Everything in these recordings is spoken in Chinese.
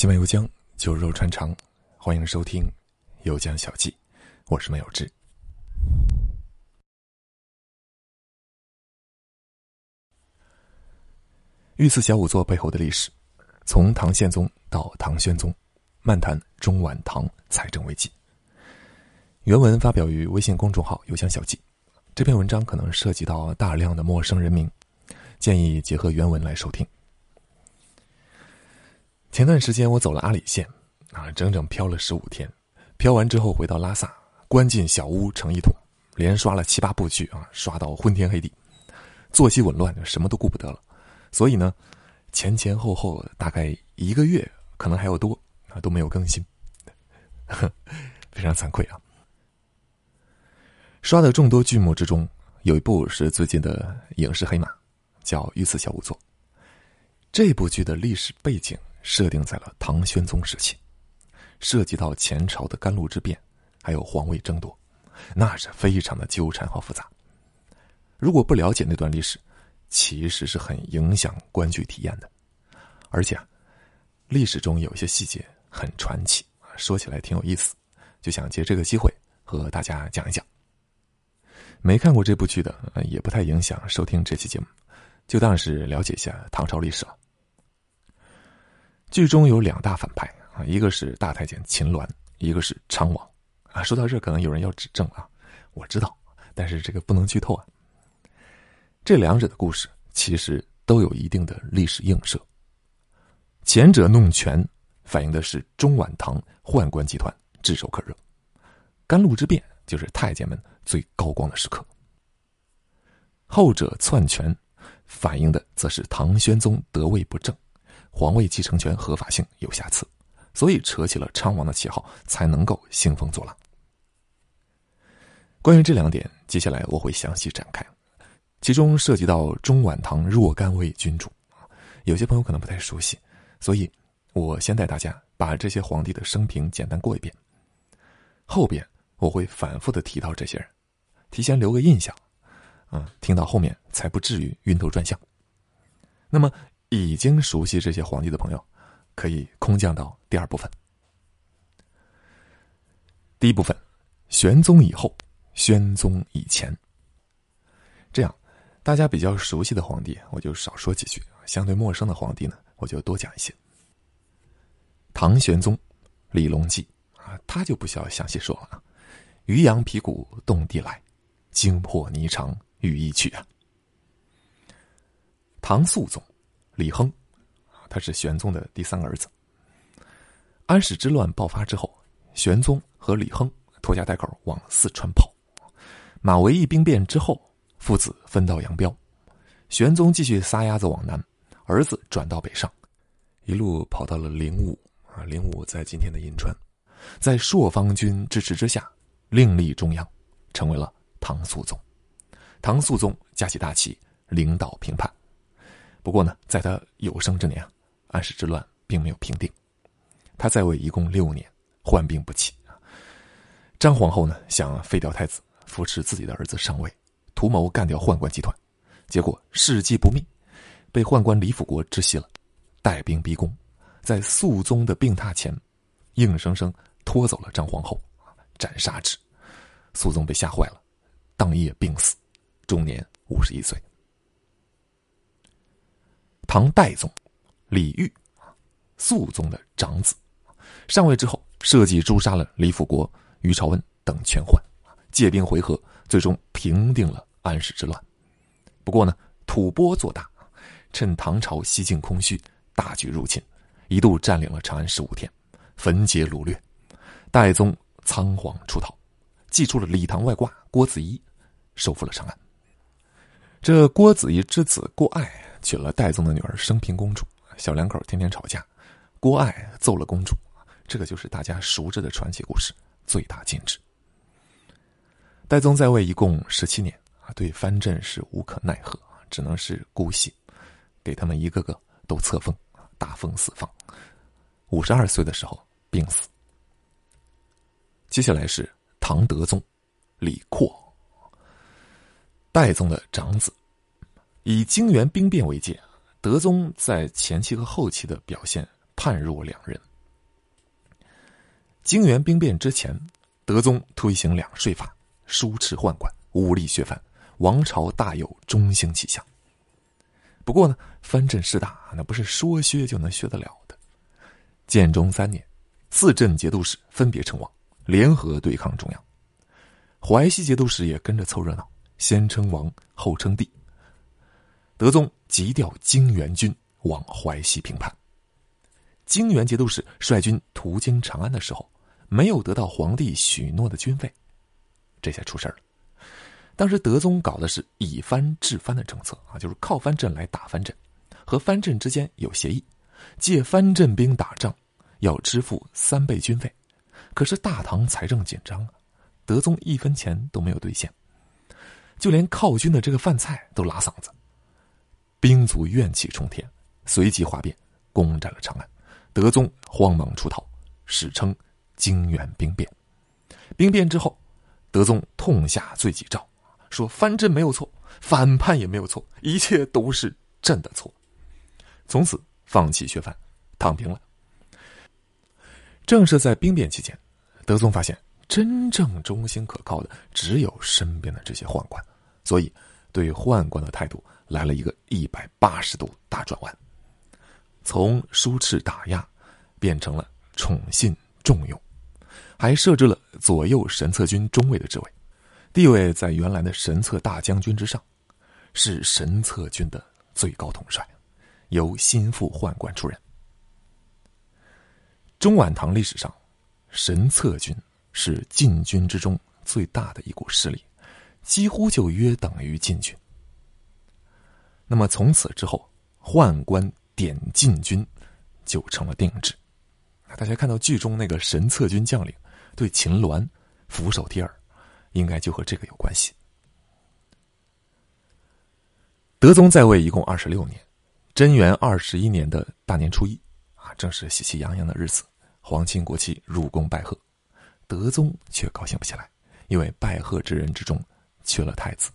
西门游江，酒肉穿肠，欢迎收听《游江小记》，我是梅有志。御赐小仵作背后的历史，从唐宪宗到唐宣宗，漫谈中晚唐财政危机。原文发表于微信公众号“游江小记”。这篇文章可能涉及到大量的陌生人名，建议结合原文来收听。前段时间我走了阿里线，啊，整整漂了十五天，漂完之后回到拉萨，关进小屋成一桶，连刷了七八部剧啊，刷到昏天黑地，作息紊乱，什么都顾不得了。所以呢，前前后后大概一个月，可能还要多啊，都没有更新，非常惭愧啊。刷的众多剧目之中，有一部是最近的影视黑马，叫《御赐小仵作》。这部剧的历史背景。设定在了唐玄宗时期，涉及到前朝的甘露之变，还有皇位争夺，那是非常的纠缠和复杂。如果不了解那段历史，其实是很影响观剧体验的。而且，啊历史中有一些细节很传奇，说起来挺有意思，就想借这个机会和大家讲一讲。没看过这部剧的，也不太影响收听这期节目，就当是了解一下唐朝历史了。剧中有两大反派啊，一个是大太监秦鸾，一个是昌王啊。说到这，可能有人要指正啊，我知道，但是这个不能剧透啊。这两者的故事其实都有一定的历史映射。前者弄权，反映的是中晚唐宦官集团炙手可热；甘露之变就是太监们最高光的时刻。后者篡权，反映的则是唐玄宗得位不正。皇位继承权合法性有瑕疵，所以扯起了昌王的旗号，才能够兴风作浪。关于这两点，接下来我会详细展开，其中涉及到中晚唐若干位君主，有些朋友可能不太熟悉，所以我先带大家把这些皇帝的生平简单过一遍，后边我会反复的提到这些人，提前留个印象，嗯，听到后面才不至于晕头转向。那么。已经熟悉这些皇帝的朋友，可以空降到第二部分。第一部分，玄宗以后，宣宗以前。这样，大家比较熟悉的皇帝，我就少说几句；相对陌生的皇帝呢，我就多讲一些。唐玄宗李隆基啊，他就不需要详细说了啊。渔阳鼙鼓动地来，惊破霓裳羽衣曲啊。唐肃宗。李亨，他是玄宗的第三个儿子。安史之乱爆发之后，玄宗和李亨拖家带口往四川跑。马嵬驿兵变之后，父子分道扬镳。玄宗继续撒丫子往南，儿子转到北上，一路跑到了灵武啊。灵武在今天的银川，在朔方军支持之下，另立中央，成为了唐肃宗。唐肃宗架起大旗，领导平叛。不过呢，在他有生之年啊，安史之乱并没有平定。他在位一共六年，患病不起张皇后呢想废掉太子，扶持自己的儿子上位，图谋干掉宦官集团，结果事机不密，被宦官李辅国知悉了，带兵逼宫，在肃宗的病榻前，硬生生拖走了张皇后，斩杀之。肃宗被吓坏了，当夜病死，终年五十一岁。唐代宗李煜，肃宗的长子，上位之后设计诛杀了李辅国、于朝恩等权宦，借兵回纥，最终平定了安史之乱。不过呢，吐蕃做大，趁唐朝西境空虚，大举入侵，一度占领了长安十五天，焚劫掳掠。代宗仓皇出逃，祭出了李唐外挂郭子仪，收复了长安。这郭子仪之子郭爱。娶了代宗的女儿升平公主，小两口天天吵架，郭爱揍了公主，这个就是大家熟知的传奇故事，最大禁止。代宗在位一共十七年啊，对藩镇是无可奈何只能是姑息，给他们一个个都册封，大封四方。五十二岁的时候病死。接下来是唐德宗李阔，代宗的长子。以泾原兵变为界，德宗在前期和后期的表现判若两人，泾原兵变之前，德宗推行两税法，疏斥宦官，武力削藩，王朝大有中兴气象。不过呢，藩镇势大，那不是说削就能削得了的。建中三年，四镇节度使分别称王，联合对抗中央。淮西节度使也跟着凑热闹，先称王，后称帝。德宗急调泾原军往淮西平叛。泾原节度使率军途经长安的时候，没有得到皇帝许诺的军费，这下出事了。当时德宗搞的是以藩制藩的政策啊，就是靠藩镇来打藩镇，和藩镇之间有协议，借藩镇兵打仗，要支付三倍军费。可是大唐财政紧张啊，德宗一分钱都没有兑现，就连靠军的这个饭菜都拉嗓子，兵卒怨气冲天，随即哗变，攻占了长安。德宗慌忙出逃，史称泾原兵变。兵变之后，德宗痛下罪己诏，说藩镇没有错，反叛也没有错，一切都是朕的错。从此放弃削藩，躺平了。正是在兵变期间，德宗发现真正忠心可靠的只有身边的这些宦官，所以对宦官的态度来了一个一百八十度大转弯。从疏斥打压，变成了宠信重用，还设置了左右神策军中尉的职位，地位在原来的神策大将军之上，是神策军的最高统帅，由心腹宦官出任。中晚唐历史上，神策军是禁军之中最大的一股势力，几乎就约等于禁军。那么从此之后，宦官。点禁军就成了定制。大家看到剧中那个神策军将领对秦鸾俯首帖耳，应该就和这个有关系。德宗在位一共二十六年，贞元二十一年的大年初一啊，正是喜气洋洋的日子，皇亲国戚入宫拜贺，德宗却高兴不起来，因为拜贺之人之中缺了太子。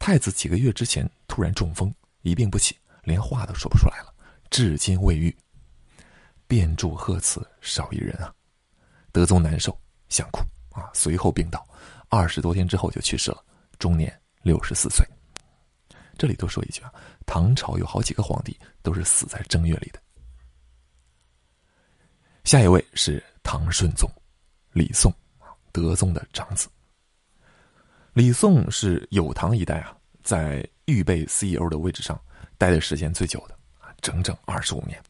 太子几个月之前突然中风，一病不起，连话都说不出来了。至今未愈，遍祝贺词少一人啊！德宗难受，想哭啊，随后病倒，二十多天之后就去世了，终年六十四岁。这里多说一句啊，唐朝有好几个皇帝都是死在正月里的。下一位是唐顺宗，李诵德宗的长子。李诵是有唐一代啊，在预备 CEO 的位置上待的时间最久的。整整二十五年，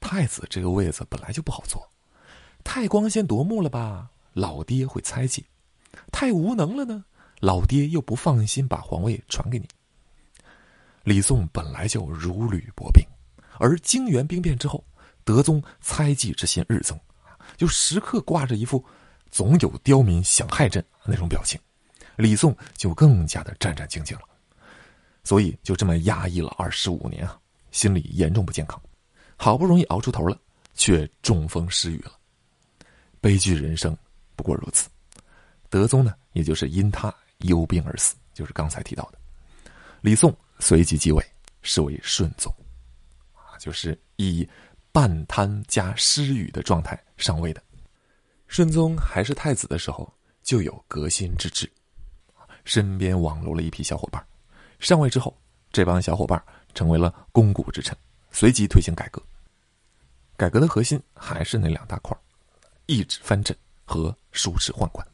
太子这个位子本来就不好做，太光鲜夺目了吧？老爹会猜忌，太无能了呢？老爹又不放心把皇位传给你。李宋本来就如履薄冰，而泾原兵变之后，德宗猜忌之心日增，就时刻挂着一副总有刁民想害朕那种表情，李宋就更加的战战兢兢了，所以就这么压抑了二十五年啊。心理严重不健康，好不容易熬出头了，却中风失语了。悲剧人生不过如此。德宗呢，也就是因他忧病而死，就是刚才提到的。李诵随即继位，是为顺宗，啊，就是以半瘫加失语的状态上位的。顺宗还是太子的时候，就有革新之志，身边网罗了一批小伙伴。上位之后，这帮小伙伴。成为了肱骨之臣，随即推行改革。改革的核心还是那两大块抑制藩镇和疏斥宦官。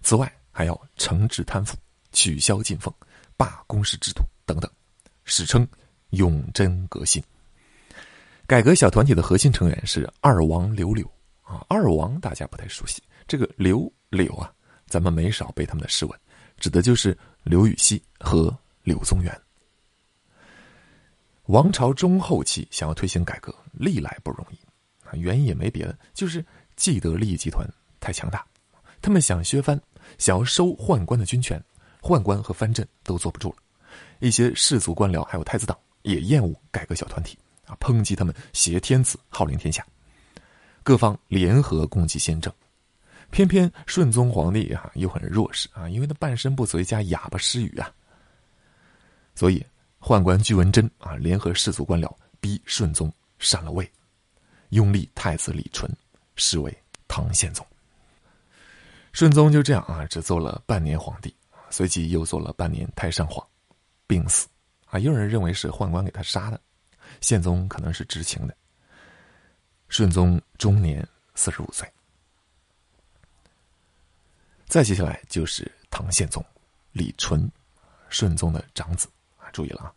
此外，还要惩治贪腐、取消进奉、罢公事制度等等，史称“永贞革新”。改革小团体的核心成员是二王刘柳啊，二王大家不太熟悉，这个刘柳啊，咱们没少背他们的诗文，指的就是刘禹锡和柳宗元。王朝中后期想要推行改革，历来不容易，啊，原因也没别的，就是既得利益集团太强大，他们想削藩，想要收宦官的军权，宦官和藩镇都坐不住了，一些士族官僚还有太子党也厌恶改革小团体，啊，抨击他们挟天子号令天下，各方联合攻击新政，偏偏顺宗皇帝啊又很弱势啊，因为他半身不遂加哑巴失语啊，所以。宦官居文贞啊，联合士族官僚逼顺宗禅了位，拥立太子李纯，是为唐宪宗。顺宗就这样啊，只做了半年皇帝，随即又做了半年太上皇，病死。啊，也有人认为是宦官给他杀的，宪宗可能是知情的。顺宗终年四十五岁。再接下来就是唐宪宗李纯，顺宗的长子。注意了啊，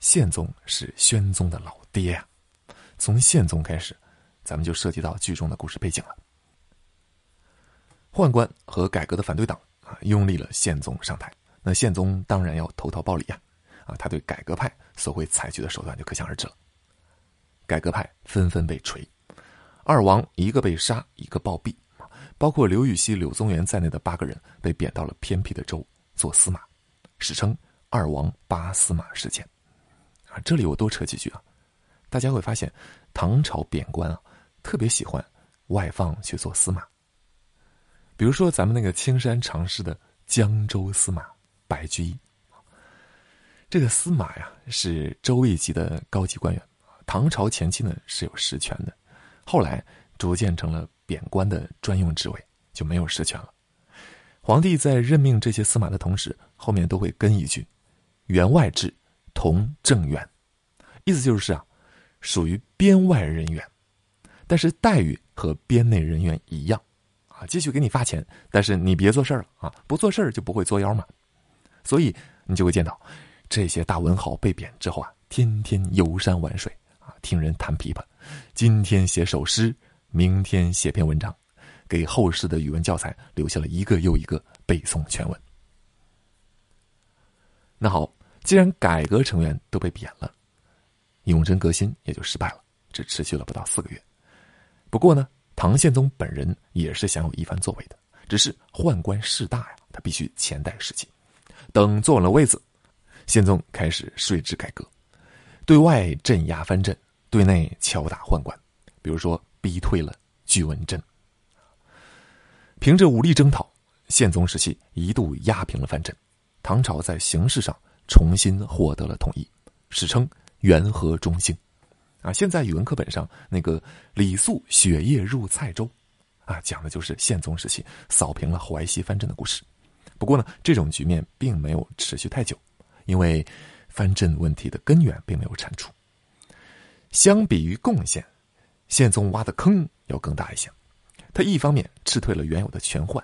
宪宗是宣宗的老爹呀。从宪宗开始，咱们就涉及到剧中的故事背景了。宦官和改革的反对党啊，拥立了宪宗上台。那宪宗当然要投桃报李呀，啊，他对改革派所会采取的手段就可想而知了。改革派纷纷被锤，二王一个被杀，一个暴毙，包括刘禹锡、柳宗元在内的八个人被贬到了偏僻的州做司马，史称“二王八司马事件”。啊，这里我多扯几句啊，大家会发现，唐朝贬官啊，特别喜欢外放去做司马。比如说，咱们那个青山常侍的江州司马白居易，这个司马呀是州一级的高级官员，唐朝前期呢是有实权的，后来逐渐成了贬官的专用职位，就没有实权了。皇帝在任命这些司马的同时，后面都会跟一句“员外制，同正员”，意思就是啊，属于编外人员，但是待遇和编内人员一样。啊，继续给你发钱，但是你别做事儿了啊！不做事儿就不会作妖嘛。所以你就会见到这些大文豪被贬之后啊，天天游山玩水啊，听人弹琵琶，今天写首诗，明天写篇文章，给后世的语文教材留下了一个又一个背诵全文。那好，既然改革成员都被贬了，永贞革新也就失败了，只持续了不到四个月。不过呢。唐宪宗本人也是想有一番作为的，只是宦官势大呀，他必须前代时期。等坐稳了位子，宪宗开始税制改革，对外镇压藩镇，对内敲打宦官，比如说逼退了巨文镇。凭着武力征讨，宪宗时期一度压平了藩镇，唐朝在形势上重新获得了统一，史称元和中兴。啊，现在语文课本上那个李肃雪夜入蔡州，啊，讲的就是宪宗时期扫平了淮西藩镇的故事。不过呢，这种局面并没有持续太久，因为藩镇问题的根源并没有铲除。相比于贡献，宪宗挖的坑要更大一些。他一方面斥退了原有的权宦，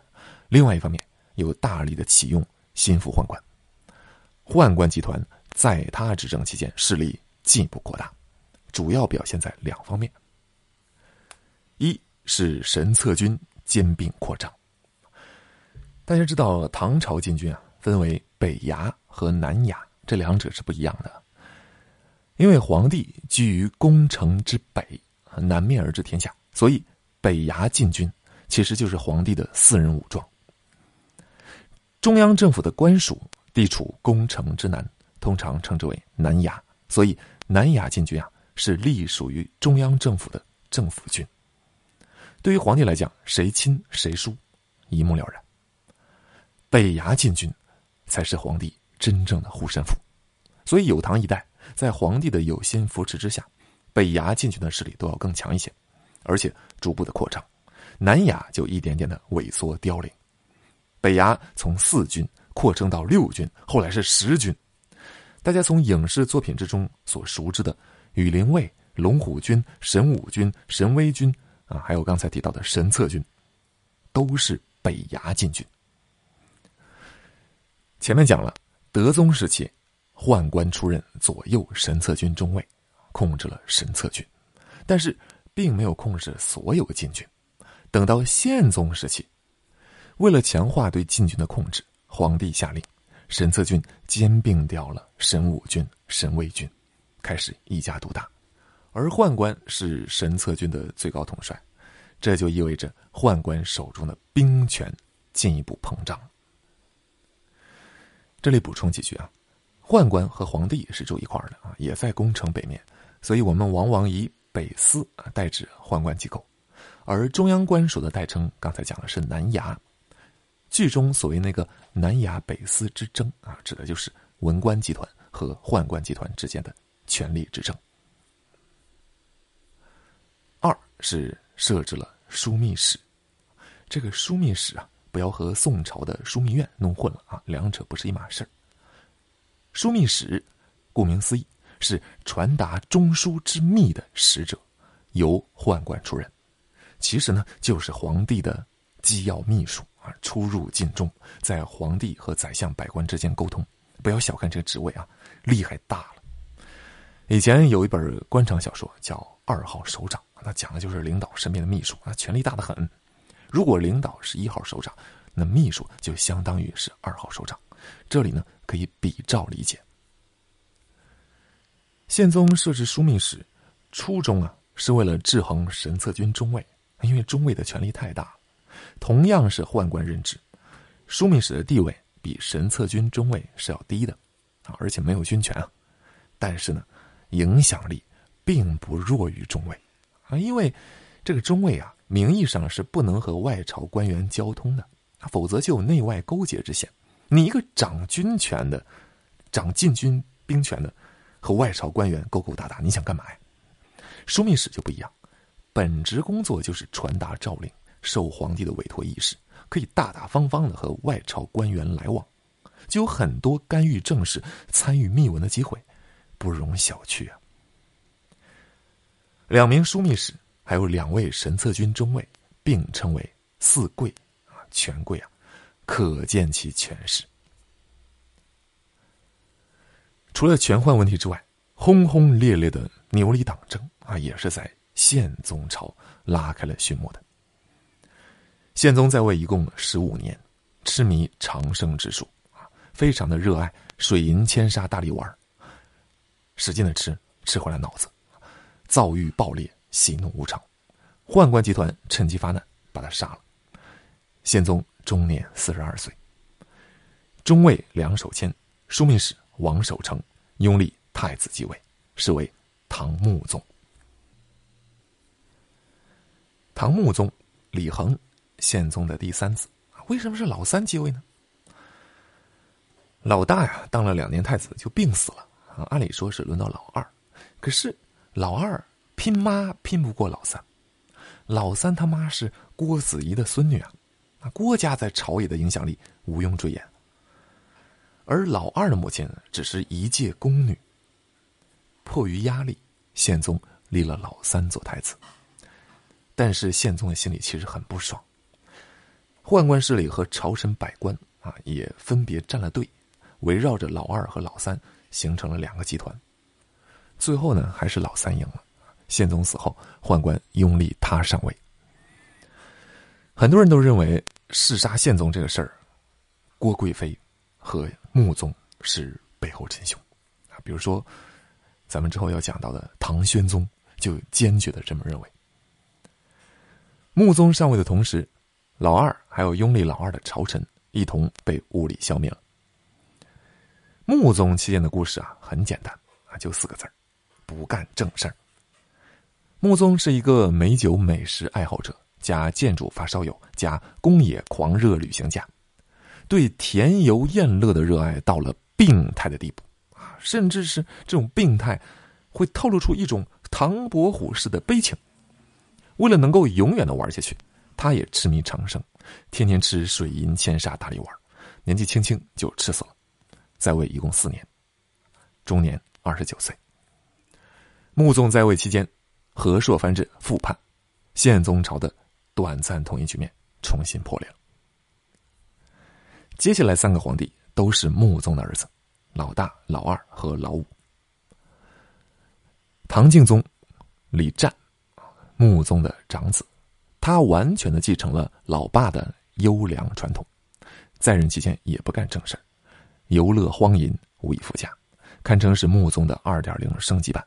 另外一方面又大力的启用心腹宦官。宦官集团在他执政期间势力进一步扩大。主要表现在两方面：一是神策军兼并扩张。大家知道，唐朝禁军啊，分为北衙和南衙，这两者是不一样的。因为皇帝居于宫城之北，南面而治天下，所以北衙禁军其实就是皇帝的私人武装。中央政府的官署地处宫城之南，通常称之为南衙，所以南衙禁军啊。是隶属于中央政府的政府军。对于皇帝来讲，谁亲谁疏，一目了然。北衙禁军，才是皇帝真正的护身符。所以，有唐一代在皇帝的有心扶持之下，北衙禁军的势力都要更强一些，而且逐步的扩张。南衙就一点点的萎缩凋零。北衙从四军扩充到六军，后来是十军。大家从影视作品之中所熟知的。羽林卫、龙虎军、神武军、神威军啊，还有刚才提到的神策军，都是北衙禁军。前面讲了，德宗时期，宦官出任左右神策军中尉，控制了神策军，但是并没有控制所有的禁军。等到宪宗时期，为了强化对禁军的控制，皇帝下令，神策军兼并掉了神武军、神威军。开始一家独大，而宦官是神策军的最高统帅，这就意味着宦官手中的兵权进一步膨胀。这里补充几句啊，宦官和皇帝是住一块儿的啊，也在宫城北面，所以我们往往以北司啊代指宦官机构，而中央官署的代称刚才讲的是南衙。剧中所谓那个南衙北司之争啊，指的就是文官集团和宦官集团之间的。权力之争。二是设置了枢密使这个枢密使啊，不要和宋朝的枢密院弄混了啊，两者不是一码事儿。枢密使，顾名思义，是传达中枢之密的使者，由宦官出任。其实呢，就是皇帝的机要秘书啊，出入境中，在皇帝和宰相、百官之间沟通。不要小看这个职位啊，厉害大了。以前有一本官场小说叫《二号首长》，那讲的就是领导身边的秘书啊，权力大的很。如果领导是一号首长，那秘书就相当于是二号首长。这里呢，可以比照理解。宪宗设置枢密使，初衷啊，是为了制衡神策军中尉，因为中尉的权力太大。同样是宦官任职，枢密使的地位比神策军中尉是要低的，啊，而且没有军权啊。但是呢，影响力并不弱于中尉，啊，因为这个中尉啊，名义上是不能和外朝官员交通的，否则就有内外勾结之嫌。你一个掌军权的、掌禁军兵权的，和外朝官员勾勾搭搭，你想干嘛呀？枢密使就不一样，本职工作就是传达诏令，受皇帝的委托议事，可以大大方方的和外朝官员来往，就有很多干预政事、参与密文的机会，不容小觑啊。两名枢密使，还有两位神策军中尉，并称为四贵啊，权贵啊。可见其权势。除了权宦问题之外，轰轰烈烈的牛李党争啊，也是在宪宗朝拉开了序幕的。宪宗在位一共十五年，痴迷长生之术，非常的热爱水银千沙大力丸，使劲的吃，吃坏了脑子，躁郁暴烈，喜怒无常，宦官集团趁机发难，把他杀了。宪宗。终年四十二岁。中尉梁守谦，枢密使王守成，拥立太子继位，是为唐穆宗。唐穆宗李恒，宪宗的第三子。为什么是老三继位呢？老大呀，当了两年太子就病死了啊。按理说是轮到老二，可是老二拼妈拼不过老三，老三他妈是郭子仪的孙女啊。那郭家在朝野的影响力毋庸赘言，而老二的母亲只是一介宫女。迫于压力，宪宗立了老三做太子。但是宪宗的心里其实很不爽，宦官势力和朝臣百官啊也分别站了队，围绕着老二和老三形成了两个集团。最后呢，还是老三赢了。宪宗死后，宦官拥立他上位。很多人都认为弑杀宪宗这个事儿，郭贵妃和穆宗是背后真凶啊。比如说，咱们之后要讲到的唐宣宗就坚决的这么认为。穆宗上位的同时，老二还有拥立老二的朝臣一同被物理消灭了。穆宗期间的故事啊，很简单啊，就四个字：不干正事儿。穆宗是一个美酒美食爱好者。加建筑发烧友，加工业狂热旅行家，对甜油宴乐的热爱到了病态的地步啊！甚至是这种病态，会透露出一种唐伯虎式的悲情。为了能够永远的玩下去，他也痴迷长生，天天吃水银千沙大力丸，年纪轻轻就吃死了。在位一共四年，终年二十九岁。穆宗在位期间，和硕藩镇复叛，宪宗朝的。短暂统一局面重新破裂了。接下来三个皇帝都是穆宗的儿子，老大、老二和老五。唐敬宗李湛，穆宗的长子，他完全的继承了老爸的优良传统，在任期间也不干正事游乐荒淫，无以复加，堪称是穆宗的二点零升级版，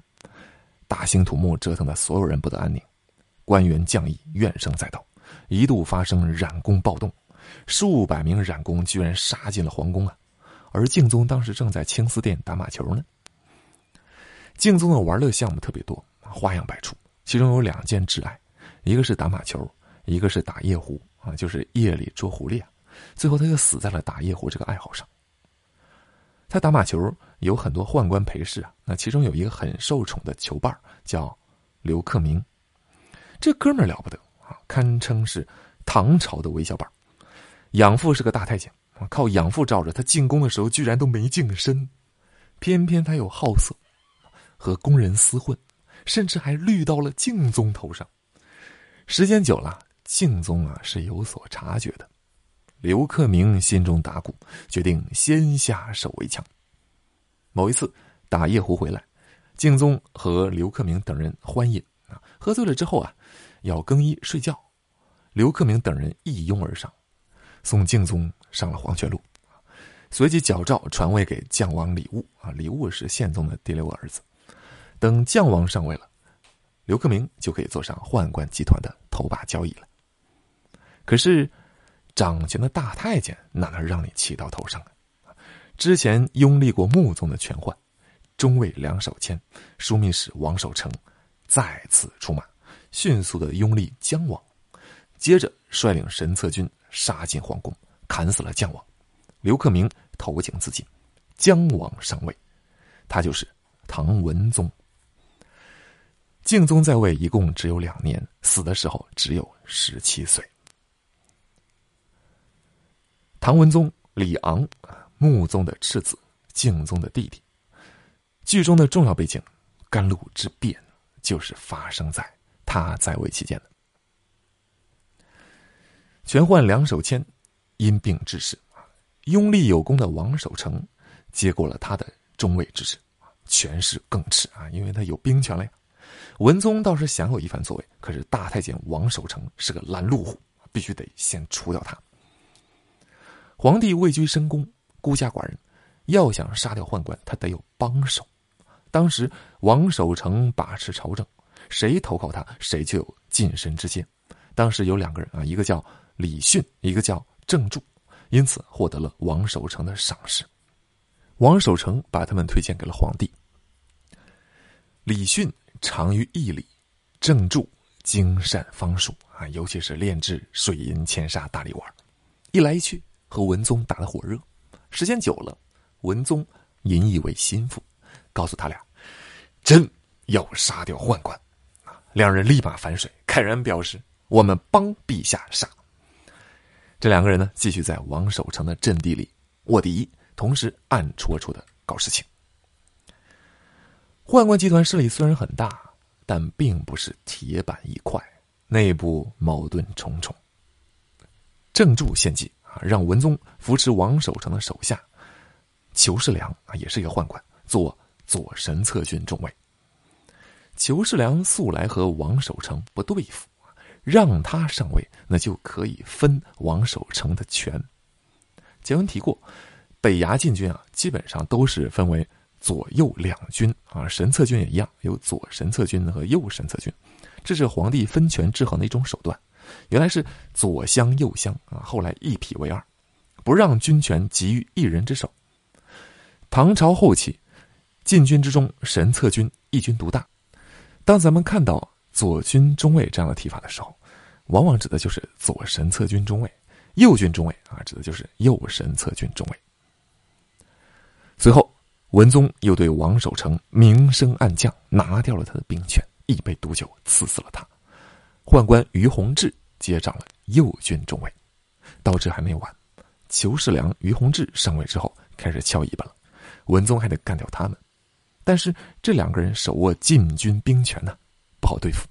大兴土木，折腾的所有人不得安宁。官员将役怨声载道，一度发生染宫暴动，数百名染宫居然杀进了皇宫啊！而敬宗当时正在青丝殿打马球呢。敬宗的玩乐项目特别多，花样百出，其中有两件挚爱，一个是打马球，一个是打夜壶啊，就是夜里捉狐狸啊。最后他就死在了打夜壶这个爱好上。他打马球有很多宦官陪侍啊，那其中有一个很受宠的球伴叫刘克明。这哥们儿了不得啊，堪称是唐朝的韦小宝，养父是个大太监，靠养父罩着，他进宫的时候居然都没净身，偏偏他又好色，和宫人厮混，甚至还绿到了敬宗头上。时间久了，敬宗啊是有所察觉的。刘克明心中打鼓，决定先下手为强。某一次打夜壶回来，敬宗和刘克明等人欢饮啊，喝醉了之后啊，要更衣睡觉。刘克明等人一拥而上，送敬宗上了黄泉路，随即矫诏传位给将王李悟啊，李悟是宪宗的第六个儿子。等将王上位了，刘克明就可以坐上宦官集团的头把交椅了。可是。掌权的大太监哪能让你骑到头上啊？之前拥立过穆宗的权宦，中尉梁守谦、枢密使王守成再次出马，迅速的拥立姜王，接着率领神策军杀进皇宫，砍死了姜王。刘克明投井自尽，姜王上位，他就是唐文宗。敬宗在位一共只有两年，死的时候只有十七岁。唐文宗李昂，穆宗的次子，敬宗的弟弟。剧中的重要背景，甘露之变，就是发生在他在位期间的。权宦梁守谦因病致仕，拥立有功的王守成接过了他的中尉之职，权势更炽啊，因为他有兵权了呀。文宗倒是想有一番作为，可是大太监王守成是个拦路虎，必须得先除掉他。皇帝位居深宫，孤家寡人，要想杀掉宦官，他得有帮手。当时王守成把持朝政，谁投靠他，谁就有晋升之阶。当时有两个人啊，一个叫李训，一个叫郑注，因此获得了王守成的赏识。王守成把他们推荐给了皇帝。李训长于义理，郑注精善方术啊，尤其是炼制水银千砂大力丸，一来一去。和文宗打得火热，时间久了，文宗引以为心腹，告诉他俩，朕要杀掉宦官。两人立马反水，慨然表示：“我们帮陛下杀。”这两个人呢，继续在王守成的阵地里卧底，同时暗戳戳的搞事情。宦官集团势力虽然很大，但并不是铁板一块，内部矛盾重重。郑注献计啊。让文宗扶持王守成的手下裘世良啊，也是一个宦官，做左神策军中尉。裘世良素来和王守成不对付，让他上位，那就可以分王守成的权。前文提过，北衙禁军啊，基本上都是分为左右两军啊，神策军也一样，有左神策军和右神策军，这是皇帝分权制衡的一种手段。原来是左相右相啊，后来一匹为二，不让军权集于一人之手。唐朝后期，禁军之中，神策军一军独大。当咱们看到左军中尉这样的提法的时候，往往指的就是左神策军中尉；右军中尉啊，指的就是右神策军中尉。随后，文宗又对王守成明升暗降，拿掉了他的兵权，一杯毒酒刺死了他。宦官于洪志接掌了右军中尉，到这还没完。裘世良、于洪志上位之后，开始翘尾巴了。文宗还得干掉他们，但是这两个人手握禁军兵权呢，不好对付。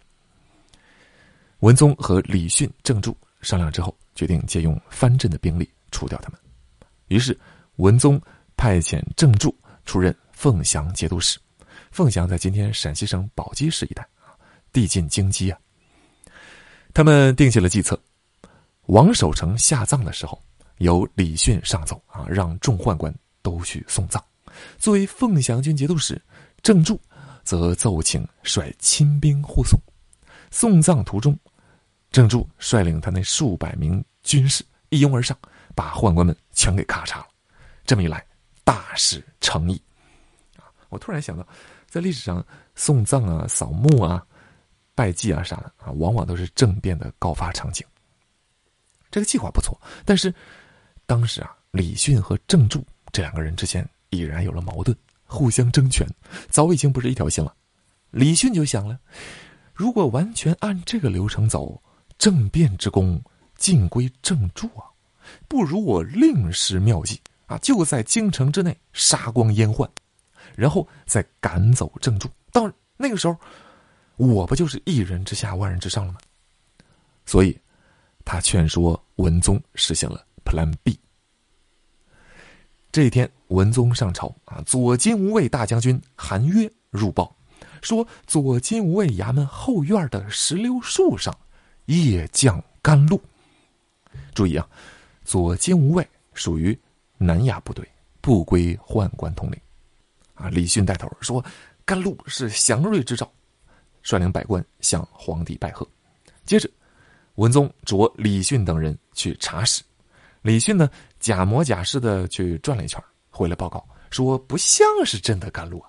文宗和李训、郑注商量之后，决定借用藩镇的兵力除掉他们。于是，文宗派遣郑注出任凤翔节度使。凤翔在今天陕西省宝鸡市一带啊，地近京畿啊。他们定下了计策，王守成下葬的时候，由李训上奏啊，让众宦官都去送葬。作为凤翔军节度使，郑注则奏请率亲兵护送。送葬途中，郑注率领他那数百名军士一拥而上，把宦官们全给咔嚓了。这么一来，大事成矣。我突然想到，在历史上送葬啊、扫墓啊。拜祭啊啥的啊，往往都是政变的高发场景。这个计划不错，但是当时啊，李训和郑注这两个人之间已然有了矛盾，互相争权，早已经不是一条心了。李训就想了，如果完全按这个流程走，政变之功尽归郑注啊，不如我另施妙计啊，就在京城之内杀光阉宦，然后再赶走郑注。到那个时候，我不就是一人之下万人之上了吗？所以，他劝说文宗实行了 Plan B。这一天，文宗上朝啊，左金吾卫大将军韩约入报，说左金吾卫衙门后院的石榴树上夜降甘露。注意啊，左金吾卫属于南衙部队，不归宦官统领。啊，李训带头说，甘露是祥瑞之兆，率领百官向皇帝拜贺。接着，文宗着李训等人去查实。李训呢，假模假式的去转了一圈，回来报告说不像是真的甘露啊。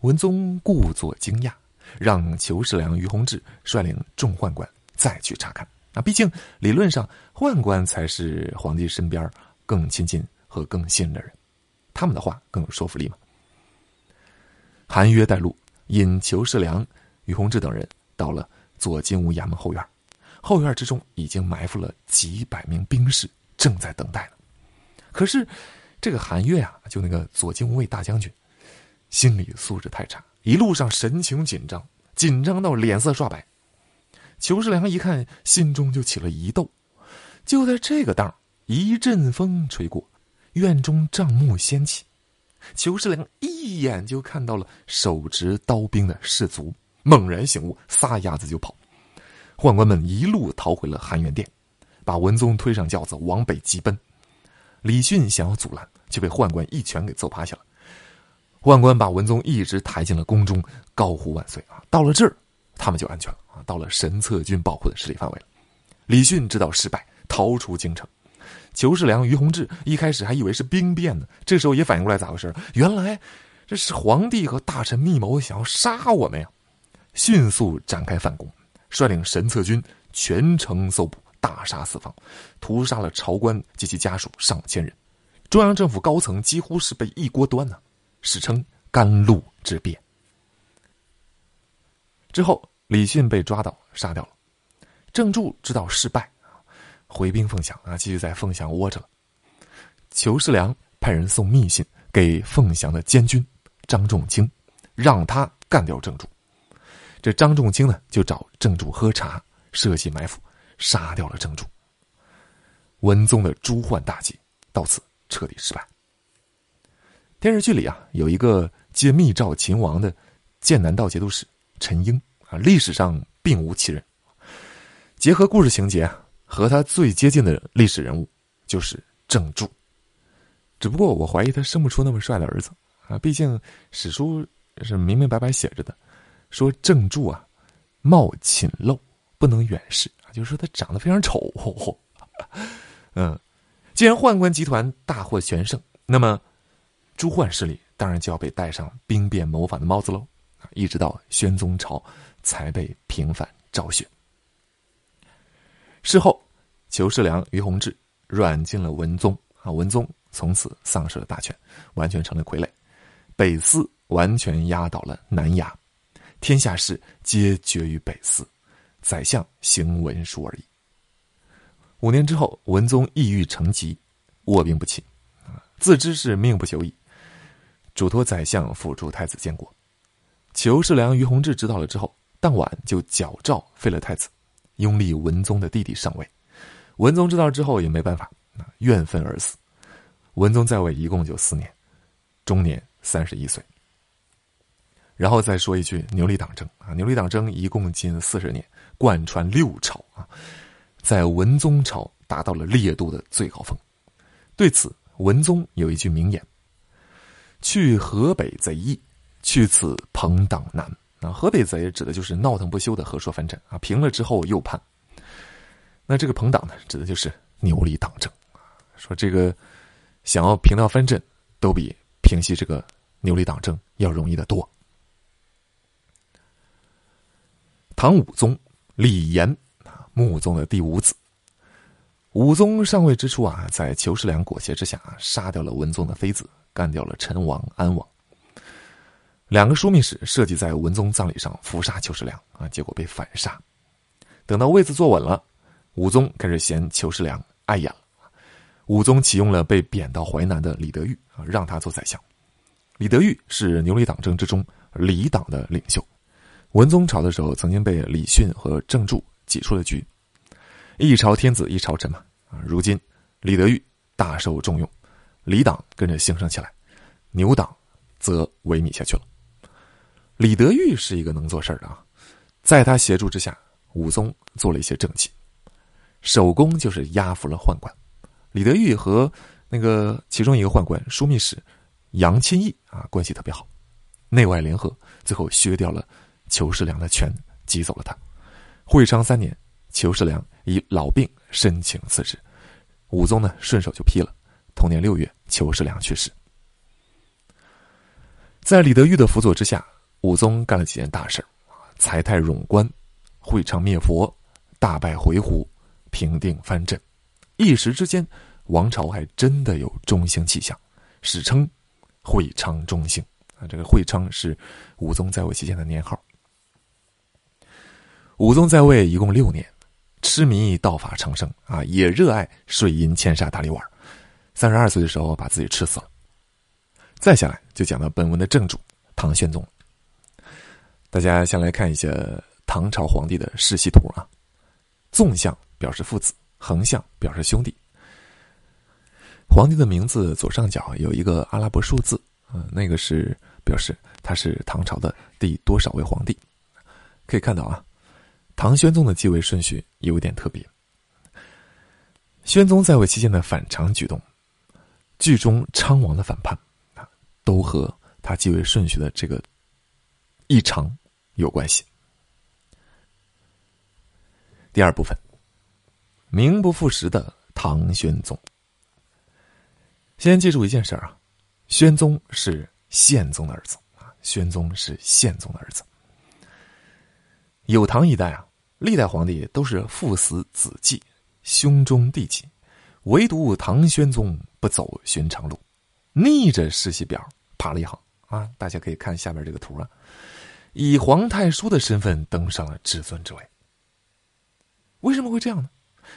文宗故作惊讶，让裘世良、于洪志率领众宦官再去查看。啊，毕竟理论上宦官才是皇帝身边更亲近和更信任的人，他们的话更有说服力嘛。韩约带路，引裘世良、于洪志等人到了左金吾衙门后院，后院之中已经埋伏了几百名兵士。正在等待呢，可是这个韩岳啊，就那个左金吾卫大将军，心理素质太差，一路上神情紧张，紧张到脸色刷白。裘世良一看，心中就起了疑窦。就在这个当一阵风吹过，院中帐幕掀起，裘世良一眼就看到了手执刀兵的士卒，猛然醒悟，撒丫子就跑。宦官们一路逃回了含元殿。把文宗推上轿子往北急奔，李训想要阻拦，却被宦官一拳给揍趴下了。宦官把文宗一直抬进了宫中，高呼万岁啊！到了这儿，他们就安全了啊！到了神策军保护的势力范围了。李训知道失败，逃出京城。裘世良、于洪志一开始还以为是兵变呢，这时候也反应过来咋回事原来这是皇帝和大臣密谋，想要杀我们呀！迅速展开反攻，率领神策军全城搜捕。大杀四方，屠杀了朝官及其家属上千人，中央政府高层几乎是被一锅端呢，史称“甘露之变”。之后，李训被抓到，杀掉了。郑注知道失败，回兵凤翔啊，继续在凤翔窝着了。裘世良派人送密信给凤翔的监军张仲卿，让他干掉郑注。这张仲卿呢，就找郑注喝茶，设计埋伏。杀掉了郑注，文宗的诛宦大计到此彻底失败。电视剧里啊，有一个接密诏秦王的剑南道节度使陈英啊，历史上并无其人。结合故事情节啊，和他最接近的历史人物就是郑注，只不过我怀疑他生不出那么帅的儿子啊，毕竟史书是明明白白写着的，说郑注啊，貌寝陋，不能远视。就是说他长得非常丑，嗯，既然宦官集团大获全胜，那么朱焕势力当然就要被戴上兵变谋反的帽子喽。一直到宣宗朝才被平反昭雪。事后，裘世良、于洪志软禁了文宗啊，文宗从此丧失了大权，完全成了傀儡。北司完全压倒了南衙，天下事皆决于北司。宰相行文书而已。五年之后，文宗抑郁成疾，卧病不起，自知是命不久矣，嘱托宰相辅助太子监国。裘世良、于洪志知道了之后，当晚就矫诏废了太子，拥立文宗的弟弟上位。文宗知道之后也没办法，怨愤而死。文宗在位一共就四年，终年三十一岁。然后再说一句牛李党争啊，牛李党争一共近四十年。贯穿六朝啊，在文宗朝达到了烈度的最高峰。对此，文宗有一句名言：“去河北贼易，去此朋党难。”啊，河北贼指的就是闹腾不休的和硕藩镇啊，平了之后又叛。那这个朋党呢，指的就是牛李党争说这个想要平掉藩镇，都比平息这个牛李党争要容易的多。唐武宗。李炎啊，穆宗的第五子。武宗上位之初啊，在裘世良裹挟之下，杀掉了文宗的妃子，干掉了陈王、安王。两个枢密使设计在文宗葬礼上伏杀裘世良啊，结果被反杀。等到位子坐稳了，武宗开始嫌裘世良碍眼了，武宗启用了被贬到淮南的李德裕啊，让他做宰相。李德裕是牛李党争之中李党的领袖，文宗朝的时候曾经被李训和郑注挤出了局。一朝天子一朝臣嘛啊，如今李德裕大受重用，李党跟着兴盛起来，牛党则萎靡下去了。李德裕是一个能做事儿的啊，在他协助之下，武宗做了一些政绩，首功就是压服了宦官。李德裕和那个其中一个宦官枢密使。杨钦义啊，关系特别好，内外联合，最后削掉了裘世良的权，挤走了他。会昌三年，裘世良以老病申请辞职，武宗呢顺手就批了。同年六月，裘世良去世。在李德裕的辅佐之下，武宗干了几件大事财泰冗官，会昌灭佛，大败回鹘，平定藩镇。一时之间，王朝还真的有中兴气象，史称。会昌中兴啊，这个会昌是武宗在位期间的年号。武宗在位一共六年，痴迷道法长生啊，也热爱水银千沙大力丸。三十二岁的时候把自己吃死了。再下来就讲到本文的正主唐玄宗。大家先来看一下唐朝皇帝的世系图啊，纵向表示父子，横向表示兄弟。皇帝的名字左上角有一个阿拉伯数字，啊，那个是表示他是唐朝的第多少位皇帝。可以看到啊，唐玄宗的继位顺序有点特别。宣宗在位期间的反常举动，剧中昌王的反叛啊，都和他继位顺序的这个异常有关系。第二部分，名不副实的唐玄宗。先记住一件事啊，宣宗是宪宗的儿子啊，宣宗是宪宗的儿子。有唐一代啊，历代皇帝都是父死子继，兄终弟继，唯独唐玄宗不走寻常路，逆着世袭表爬了一行啊。大家可以看下边这个图啊，以皇太叔的身份登上了至尊之位。为什么会这样呢？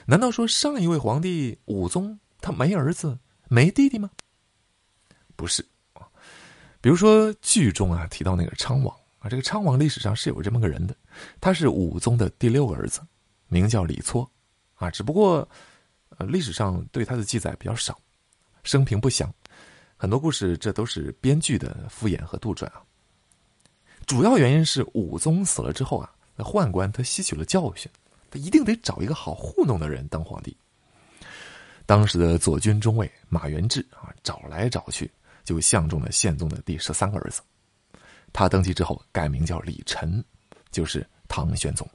难道说上一位皇帝武宗他没儿子？没弟弟吗？不是啊，比如说剧中啊提到那个昌王啊，这个昌王历史上是有这么个人的，他是武宗的第六个儿子，名叫李撮，啊，只不过呃历史上对他的记载比较少，生平不详，很多故事这都是编剧的敷衍和杜撰啊。主要原因是武宗死了之后啊，那宦官他吸取了教训，他一定得找一个好糊弄的人当皇帝。当时的左军中尉马元志啊，找来找去，就相中了宪宗的第十三个儿子。他登基之后改名叫李忱，就是唐玄宗。